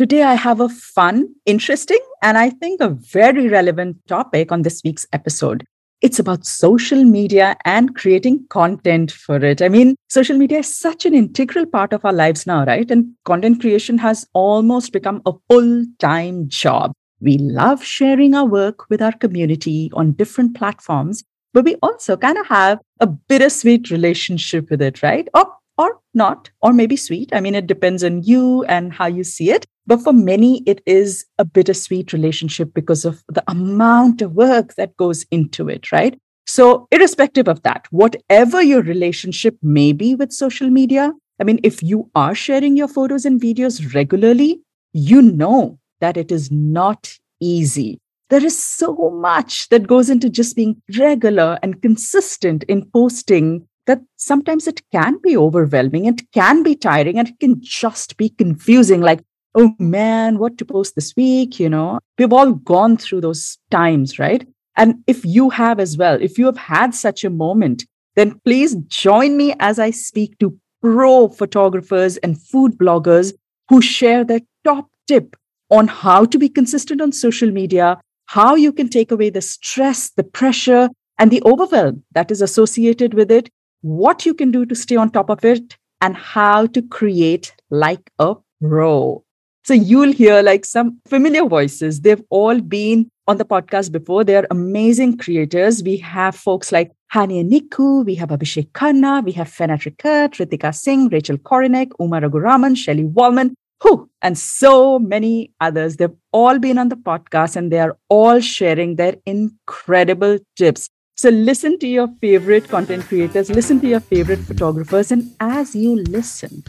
Today, I have a fun, interesting, and I think a very relevant topic on this week's episode. It's about social media and creating content for it. I mean, social media is such an integral part of our lives now, right? And content creation has almost become a full time job. We love sharing our work with our community on different platforms, but we also kind of have a bittersweet relationship with it, right? Or, or not, or maybe sweet. I mean, it depends on you and how you see it. But for many, it is a bittersweet relationship because of the amount of work that goes into it, right? So, irrespective of that, whatever your relationship may be with social media, I mean, if you are sharing your photos and videos regularly, you know that it is not easy. There is so much that goes into just being regular and consistent in posting that sometimes it can be overwhelming it can be tiring and it can just be confusing. Like, oh man, what to post this week? You know, we've all gone through those times, right? And if you have as well, if you have had such a moment, then please join me as I speak to pro photographers and food bloggers who share their top tip on how to be consistent on social media, how you can take away the stress, the pressure, and the overwhelm that is associated with it, what you can do to stay on top of it, and how to create like a pro. So you'll hear like some familiar voices. They've all been on the podcast before. They're amazing creators. We have folks like Hania Nikku, we have Abhishek Khanna, we have Fenat Rickert, Ritika Singh, Rachel Korinek, Uma Raghuraman, Shelly Wallman, who, and so many others. They've all been on the podcast and they are all sharing their incredible tips. So listen to your favorite content creators, listen to your favorite photographers, and as you listen,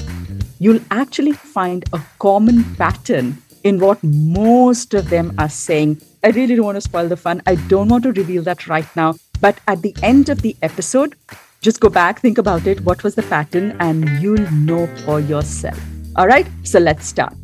you'll actually find a common pattern in what most of them are saying. I really don't want to spoil the fun. I don't want to reveal that right now. But at the end of the episode, just go back, think about it. What was the pattern? And you'll know for yourself. All right, so let's start.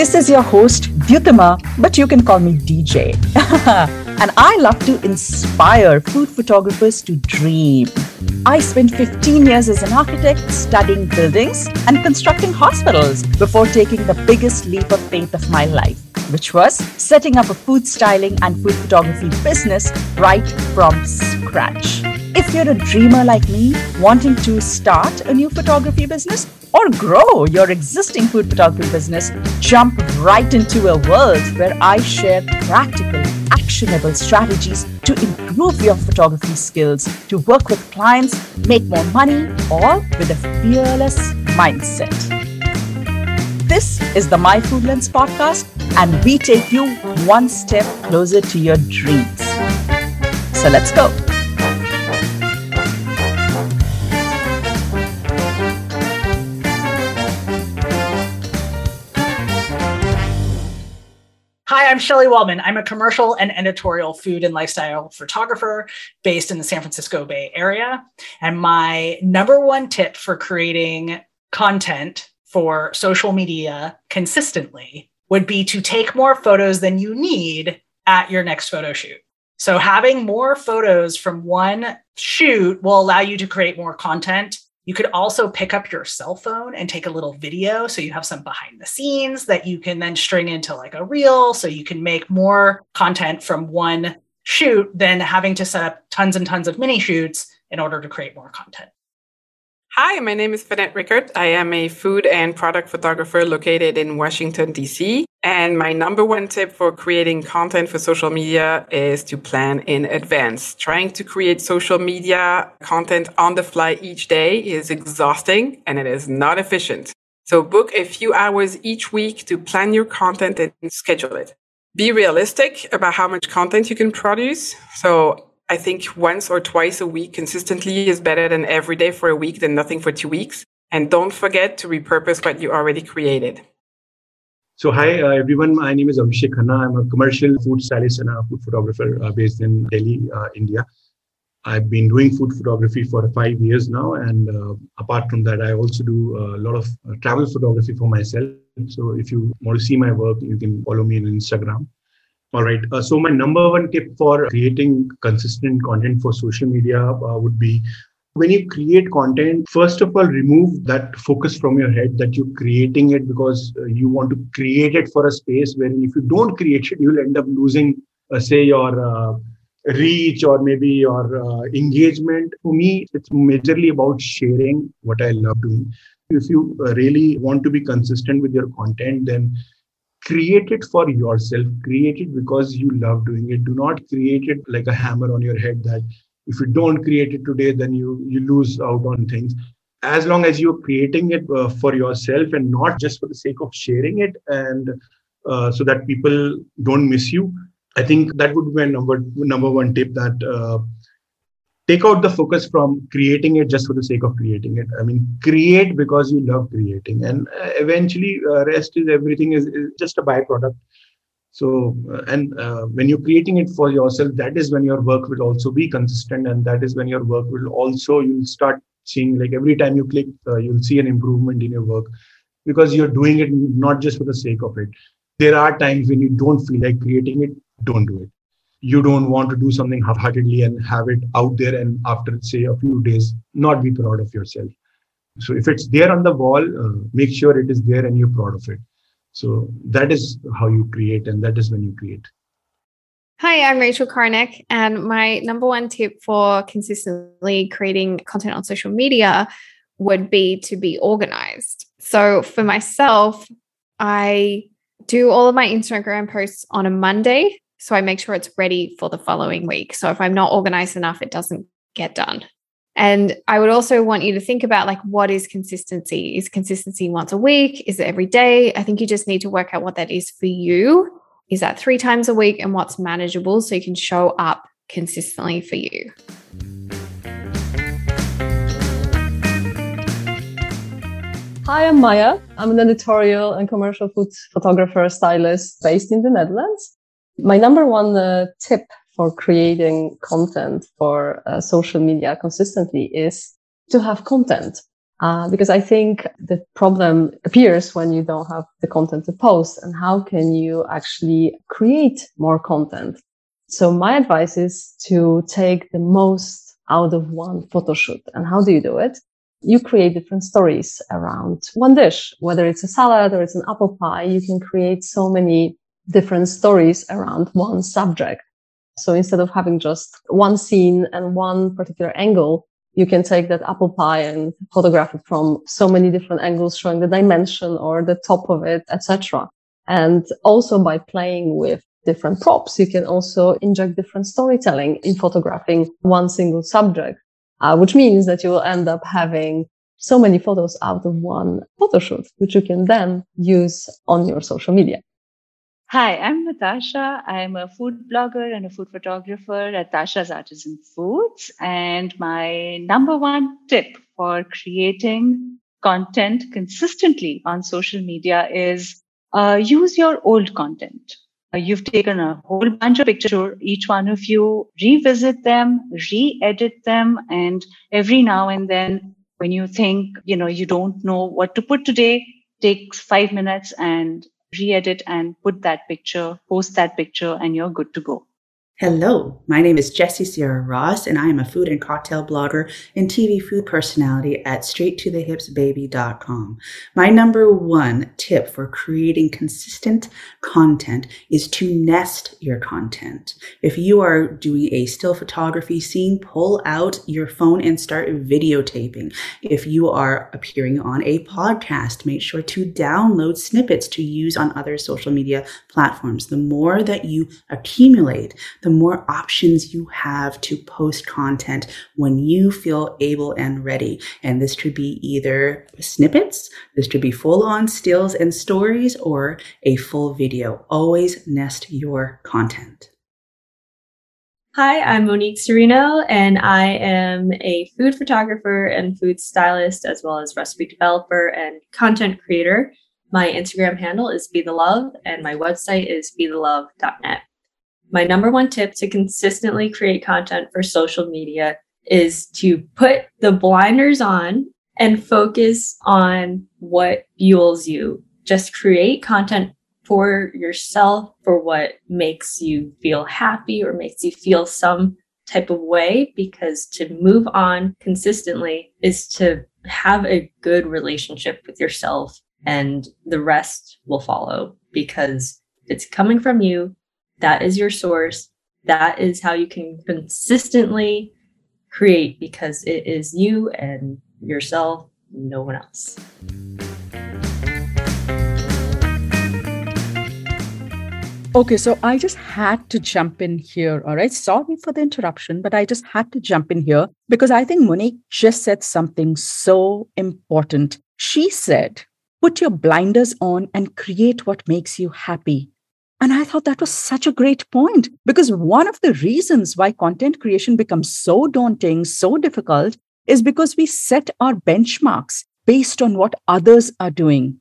This is your host, Dyutima, but you can call me DJ. and I love to inspire food photographers to dream. I spent 15 years as an architect studying buildings and constructing hospitals before taking the biggest leap of faith of my life, which was setting up a food styling and food photography business right from scratch. If you're a dreamer like me, wanting to start a new photography business, or grow your existing food photography business, jump right into a world where I share practical, actionable strategies to improve your photography skills, to work with clients, make more money, all with a fearless mindset. This is the My Food Lens podcast, and we take you one step closer to your dreams. So let's go. I'm Shelly Wallman. I'm a commercial and editorial food and lifestyle photographer based in the San Francisco Bay Area. And my number one tip for creating content for social media consistently would be to take more photos than you need at your next photo shoot. So, having more photos from one shoot will allow you to create more content you could also pick up your cell phone and take a little video. So you have some behind the scenes that you can then string into like a reel. So you can make more content from one shoot than having to set up tons and tons of mini shoots in order to create more content. Hi, my name is Fenat Rickert. I am a food and product photographer located in Washington, D.C. And my number one tip for creating content for social media is to plan in advance. Trying to create social media content on the fly each day is exhausting and it is not efficient. So book a few hours each week to plan your content and schedule it. Be realistic about how much content you can produce. So I think once or twice a week consistently is better than every day for a week than nothing for two weeks. And don't forget to repurpose what you already created. So, hi uh, everyone. My name is Abhishek Khanna. I'm a commercial food stylist and a food photographer uh, based in Delhi, uh, India. I've been doing food photography for five years now. And uh, apart from that, I also do a lot of uh, travel photography for myself. So, if you want to see my work, you can follow me on Instagram. All right. Uh, so my number one tip for creating consistent content for social media uh, would be when you create content, first of all, remove that focus from your head that you're creating it because uh, you want to create it for a space wherein if you don't create it, you'll end up losing, uh, say, your uh, reach or maybe your uh, engagement. For me, it's majorly about sharing what I love doing. If you uh, really want to be consistent with your content, then create it for yourself. Create it because you love doing it. Do not create it like a hammer on your head that if you don't create it today then you you lose out on things as long as you're creating it uh, for yourself and not just for the sake of sharing it and uh, so that people don't miss you i think that would be my number number one tip that uh, take out the focus from creating it just for the sake of creating it i mean create because you love creating and uh, eventually uh, rest is everything is, is just a byproduct so, uh, and uh, when you're creating it for yourself, that is when your work will also be consistent, and that is when your work will also you'll start seeing like every time you click, uh, you'll see an improvement in your work because you're doing it not just for the sake of it. There are times when you don't feel like creating it, don't do it. You don't want to do something half-heartedly and have it out there, and after say a few days, not be proud of yourself. So if it's there on the wall, uh, make sure it is there and you're proud of it so that is how you create, and that is when you create. Hi, I'm Rachel Korinek, and my number one tip for consistently creating content on social media would be to be organized. So for myself, I do all of my Instagram posts on a Monday. So I make sure it's ready for the following week. So if I'm not organized enough, it doesn't get done. And I would also want you to think about like what is consistency? Is consistency once a week? Is it every day? I think you just need to work out what that is for you. Is that three times a week and what's manageable so you can show up consistently for you? Hi, I'm Maya. I'm an editorial and commercial food photographer stylist based in the Netherlands. My number one uh, tip for creating content for uh, social media consistently is to have content. Uh, because I think the problem appears when you don't have the content to post and how can you actually create more content? So my advice is to take the most out of one photo shoot. And how do you do it? You create different stories around one dish, whether it's a salad or it's an apple pie. You can create so many different stories around one subject. So instead of having just one scene and one particular angle, you can take that apple pie and photograph it from so many different angles, showing the dimension or the top of it, etc. And also by playing with different props, you can also inject different storytelling in photographing one single subject, uh, which means that you will end up having so many photos out of one photo shoot, which you can then use on your social media. Hi, I'm Natasha. I'm a food blogger and a food photographer at Tasha's Artisan Foods. And my number one tip for creating content consistently on social media is uh, use your old content. Uh, you've taken a whole bunch of pictures. Each one of you revisit them, re-edit them, and every now and then, when you think you know you don't know what to put today, take five minutes and re-edit and put that picture, post that picture, and you're good to go. Hello, my name is Jessie Sierra Ross, and I am a food and cocktail blogger and TV food personality at straight-to-the-hips-baby.com. My number one tip for creating consistent content is to nest your content. If you are doing a still photography scene, pull out your phone and start videotaping. If you are appearing on a podcast, make sure to download snippets to use on other social media platforms. The more that you accumulate, the the more options you have to post content when you feel able and ready. And this could be either snippets, this could be full on stills and stories, or a full video. Always nest your content. Hi, I'm Monique Serino, and I am a food photographer and food stylist, as well as recipe developer and content creator. My Instagram handle is Be the Love, and my website is be the bethelove.net. My number one tip to consistently create content for social media is to put the blinders on and focus on what fuels you. Just create content for yourself for what makes you feel happy or makes you feel some type of way because to move on consistently is to have a good relationship with yourself and the rest will follow because it's coming from you that is your source that is how you can consistently create because it is you and yourself no one else Okay, so I just had to jump in here. All right. Sorry for the interruption, but I just had to jump in here because I think Monique just said something so important. She said, put your blinders on and create what makes you happy. And I thought that was such a great point because one of the reasons why content creation becomes so daunting, so difficult, is because we set our benchmarks based on what others are doing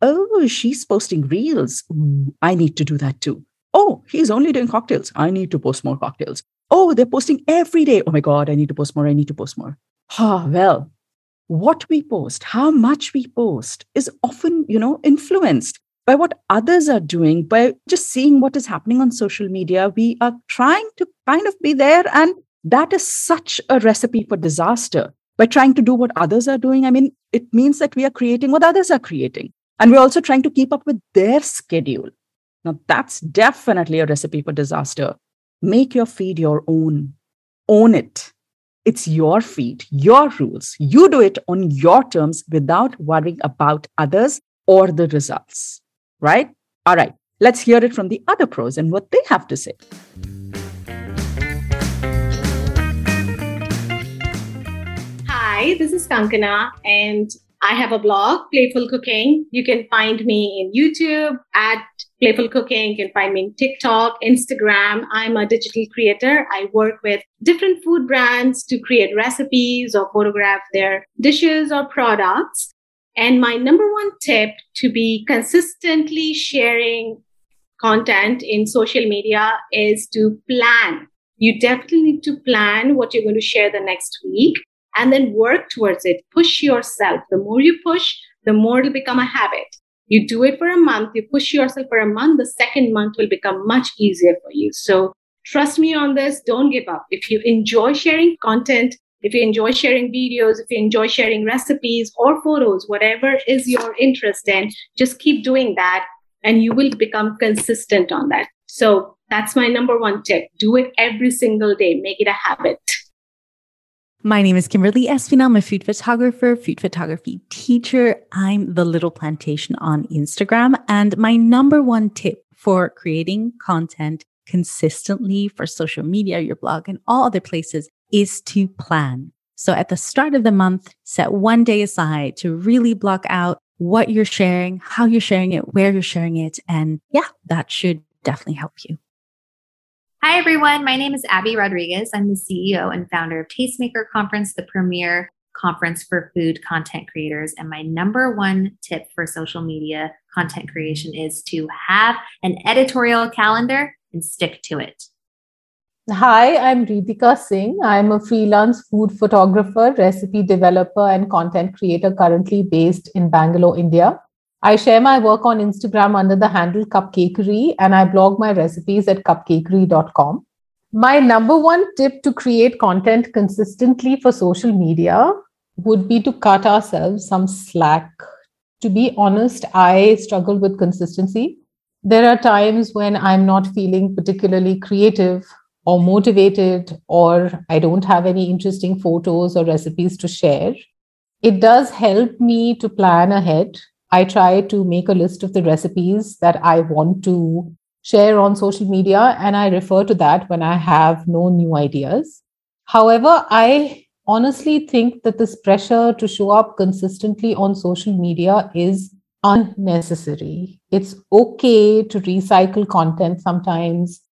Oh, she's posting reels. I need to do that too. Oh, he's only doing cocktails. I need to post more cocktails. Oh, they're posting every day. Oh my God, I need to post more. I need to post more. Ah, well, what we post, how much we post is often, you know, influenced by what others are doing, by just seeing what is happening on social media. We are trying to kind of be there. And that is such a recipe for disaster. By trying to do what others are doing, I mean, it means that we are creating what others are creating. And we're also trying to keep up with their schedule. Now, that's definitely a recipe for disaster. Make your feed your own, own it. It's your feed, your rules. You do it on your terms without worrying about others or the results, right? All right, let's hear it from the other pros and what they have to say. Hi, this is Kankana, and I have a blog, Playful Cooking. You can find me in YouTube at Playful Cooking. You can find me in TikTok, Instagram. I'm a digital creator. I work with different food brands to create recipes or photograph their dishes or products. And my number one tip to be consistently sharing content in social media is to plan. You definitely need to plan what you're going to share the next week and then work towards it. Push yourself. The more you push, the more it'll become a habit. You do it for a month, you push yourself for a month, the second month will become much easier for you. So trust me on this. Don't give up. If you enjoy sharing content, if you enjoy sharing videos, if you enjoy sharing recipes or photos, whatever is your interest in, just keep doing that and you will become consistent on that. So that's my number one tip. Do it every single day. Make it a habit. My name is Kimberly Espinel. I'm a food photographer, food photography teacher. I'm the Little Plantation on Instagram. And my number one tip for creating content consistently for social media, your blog, and all other places is to plan. So at the start of the month, set one day aside to really block out what you're sharing, how you're sharing it, where you're sharing it. And yeah, that should definitely help you. Hi, everyone. My name is Abby Rodriguez. I'm the CEO and founder of Tastemaker Conference, the premier conference for food content creators. And my number one tip for social media content creation is to have an editorial calendar and stick to it. Hi, I'm Ritika Singh. I'm a freelance food photographer, recipe developer, and content creator currently based in Bangalore, India. I share my work on Instagram under the handle Cupcakery and I blog my recipes at cupcakery.com. My number one tip to create content consistently for social media would be to cut ourselves some slack. To be honest, I struggle with consistency. There are times when I'm not feeling particularly creative or motivated, or I don't have any interesting photos or recipes to share. It does help me to plan ahead I try to make a list of the recipes that I want to share on social media, and I refer to that when I have no new ideas. However, I honestly think that this pressure to show up consistently on social media is unnecessary. It's okay to recycle content sometimes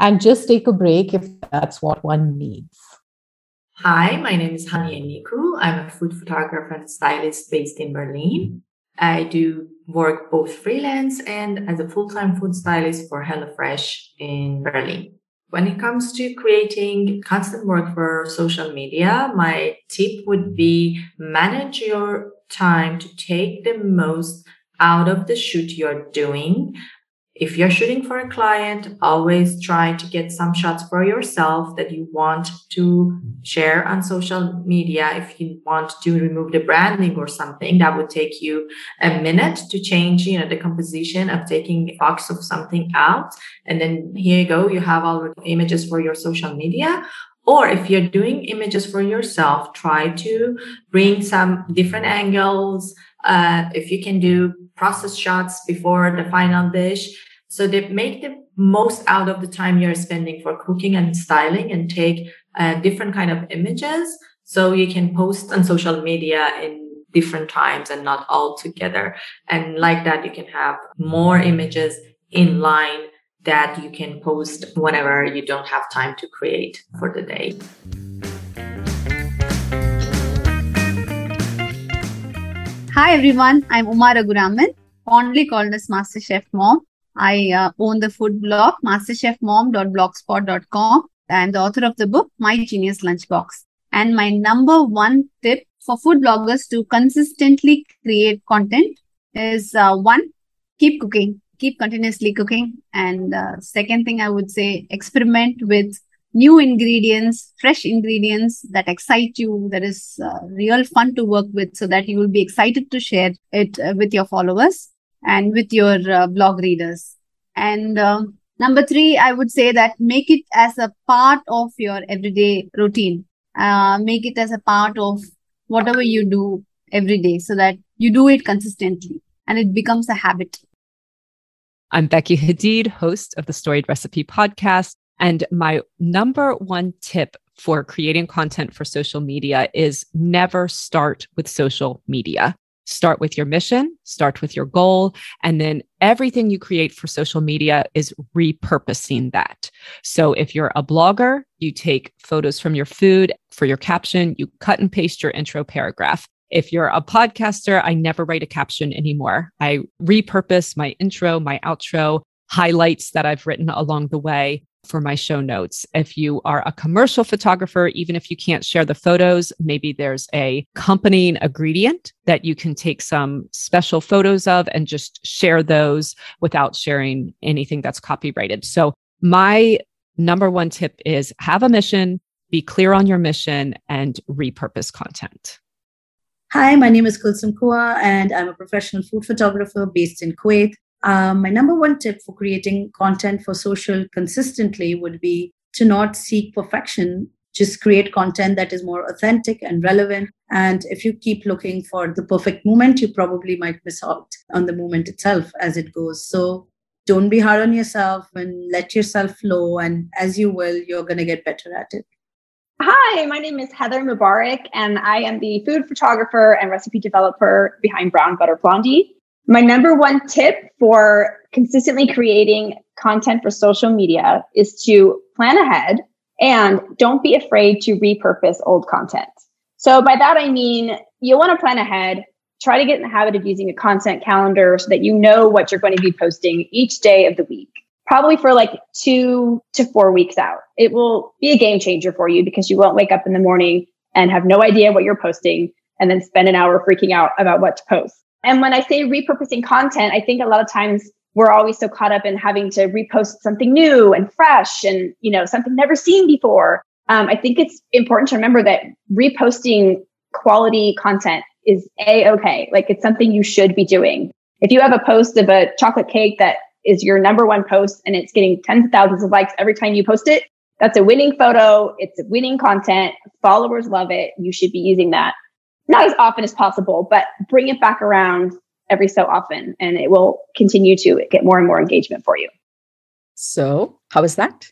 and just take a break if that's what one needs. Hi, my name is Hania Niku. I'm a food photographer and stylist based in Berlin. I do work both freelance and as a full-time food stylist for HelloFresh in Berlin. When it comes to creating constant work for social media, my tip would be manage your time to take the most out of the shoot you're doing. If you're shooting for a client, always try to get some shots for yourself that you want to share on social media. If you want to remove the branding or something, that would take you a minute to change, you know, the composition of taking a box of something out. And then here you go. You have all the images for your social media. Or if you're doing images for yourself, try to bring some different angles. Uh, if you can do process shots before the final dish, so they make the most out of the time you're spending for cooking and styling and take uh, different kind of images. So you can post on social media in different times and not all together. And like that, you can have more images in line that you can post whenever you don't have time to create for the day. Hi everyone, I'm Uma Raghuraman, fondly called as Master Chef Mom. I uh, own the food blog, masterchefmom.blogspot.com, and the author of the book, My Genius Lunchbox. And my number one tip for food bloggers to consistently create content is uh, one, keep cooking, keep continuously cooking. And uh, second thing I would say, experiment with new ingredients, fresh ingredients that excite you, that is uh, real fun to work with, so that you will be excited to share it uh, with your followers and with your uh, blog readers. And uh, number three, I would say that make it as a part of your everyday routine. Uh, make it as a part of whatever you do every day so that you do it consistently and it becomes a habit. I'm Becky Hadeed, host of the Storied Recipe podcast. And my number one tip for creating content for social media is never start with social media start with your mission, start with your goal, and then everything you create for social media is repurposing that. So if you're a blogger, you take photos from your food for your caption, you cut and paste your intro paragraph. If you're a podcaster, I never write a caption anymore. I repurpose my intro, my outro, highlights that I've written along the way for my show notes. If you are a commercial photographer, even if you can't share the photos, maybe there's a accompanying ingredient that you can take some special photos of and just share those without sharing anything that's copyrighted. So, my number one tip is have a mission, be clear on your mission, and repurpose content. Hi, my name is Kulsum Kua, and I'm a professional food photographer based in Kuwait. Um, my number one tip for creating content for social consistently would be to not seek perfection. Just create content that is more authentic and relevant. And if you keep looking for the perfect moment, you probably might miss out on the moment itself as it goes. So don't be hard on yourself and let yourself flow. And as you will, you're going to get better at it. Hi, my name is Heather Mubarak, and I am the food photographer and recipe developer behind Brown Butter Blondie. My number one tip for consistently creating content for social media is to plan ahead and don't be afraid to repurpose old content. So by that, I mean, you'll want to plan ahead, try to get in the habit of using a content calendar so that you know what you're going to be posting each day of the week, probably for like two to four weeks out. It will be a game changer for you because you won't wake up in the morning and have no idea what you're posting and then spend an hour freaking out about what to post. And when I say repurposing content, I think a lot of times we're always so caught up in having to repost something new and fresh and you know something never seen before. Um, I think it's important to remember that reposting quality content is a okay. Like it's something you should be doing. If you have a post of a chocolate cake that is your number one post and it's getting tens of thousands of likes every time you post it, that's a winning photo. It's winning content. Followers love it. You should be using that not as often as possible, but bring it back around every so often and it will continue to get more and more engagement for you. So, how was that?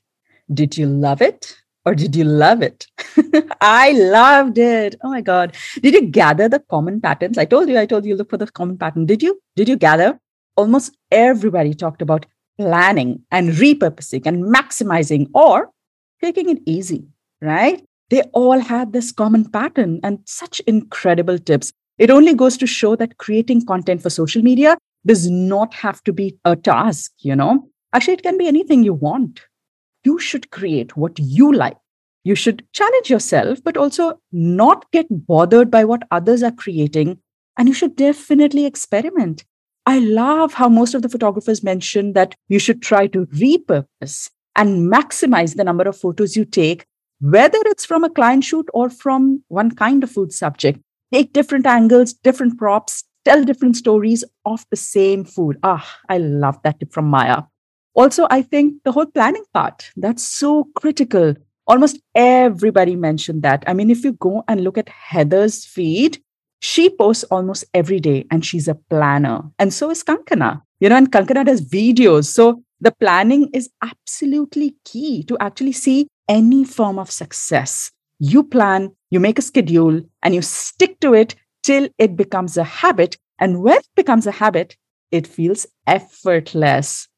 Did you love it or did you love it? I loved it. Oh my God. Did you gather the common patterns? I told you, I told you, look for the common pattern. Did you? Did you gather? Almost everybody talked about planning and repurposing and maximizing or taking it easy, right? They all had this common pattern and such incredible tips. It only goes to show that creating content for social media does not have to be a task, you know? Actually, it can be anything you want. You should create what you like. You should challenge yourself, but also not get bothered by what others are creating. And you should definitely experiment. I love how most of the photographers mentioned that you should try to repurpose and maximize the number of photos you take, whether it's from a client shoot or from one kind of food subject. Take different angles, different props, tell different stories of the same food. Ah, I love that tip from Maya. Also, I think the whole planning part, that's so critical. Almost everybody mentioned that. I mean, if you go and look at Heather's feed, she posts almost every day and she's a planner. And so is Kankana. You know, and Kankana does videos. So the planning is absolutely key to actually see any form of success. You plan, you make a schedule, and you stick to it till it becomes a habit. And when it becomes a habit, it feels effortless.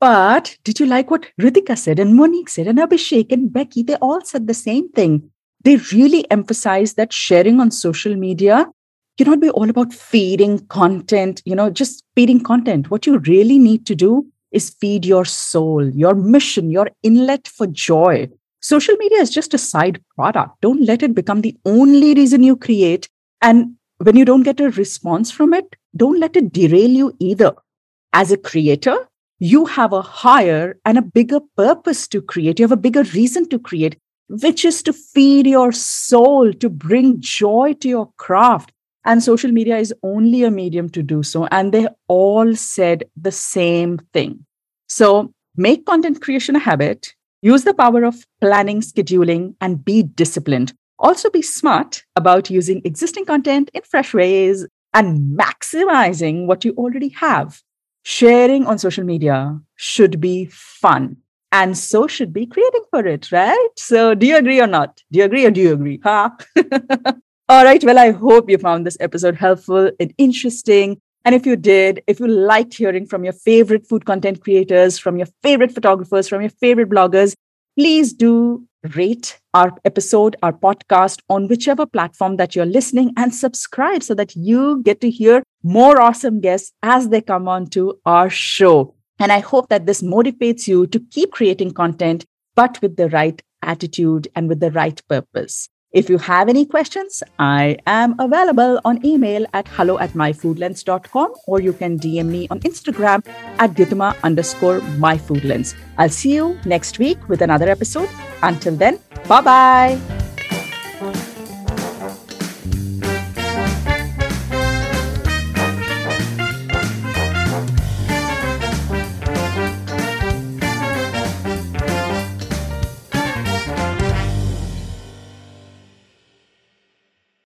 But did you like what Ritika said and Monique said and Abhishek and Becky? They all said the same thing. They really emphasize that sharing on social media cannot be all about feeding content, you know, just feeding content. What you really need to do is feed your soul, your mission, your inlet for joy. Social media is just a side product. Don't let it become the only reason you create. And when you don't get a response from it, don't let it derail you either. As a creator, you have a higher and a bigger purpose to create. You have a bigger reason to create, which is to feed your soul, to bring joy to your craft. And social media is only a medium to do so. And they all said the same thing. So make content creation a habit, use the power of planning, scheduling, and be disciplined. Also, be smart about using existing content in fresh ways and maximizing what you already have. Sharing on social media should be fun. And so should be creating for it, right? So, do you agree or not? Do you agree or do you agree? Huh? All right. Well, I hope you found this episode helpful and interesting. And if you did, if you liked hearing from your favorite food content creators, from your favorite photographers, from your favorite bloggers, please do rate our episode, our podcast on whichever platform that you're listening and subscribe so that you get to hear more awesome guests as they come on to our show. And I hope that this motivates you to keep creating content, but with the right attitude and with the right purpose. If you have any questions, I am available on email at hello at myfoodlens.com or you can DM me on Instagram at Dyutima underscore myfoodlens. I'll see you next week with another episode. Until then, bye bye.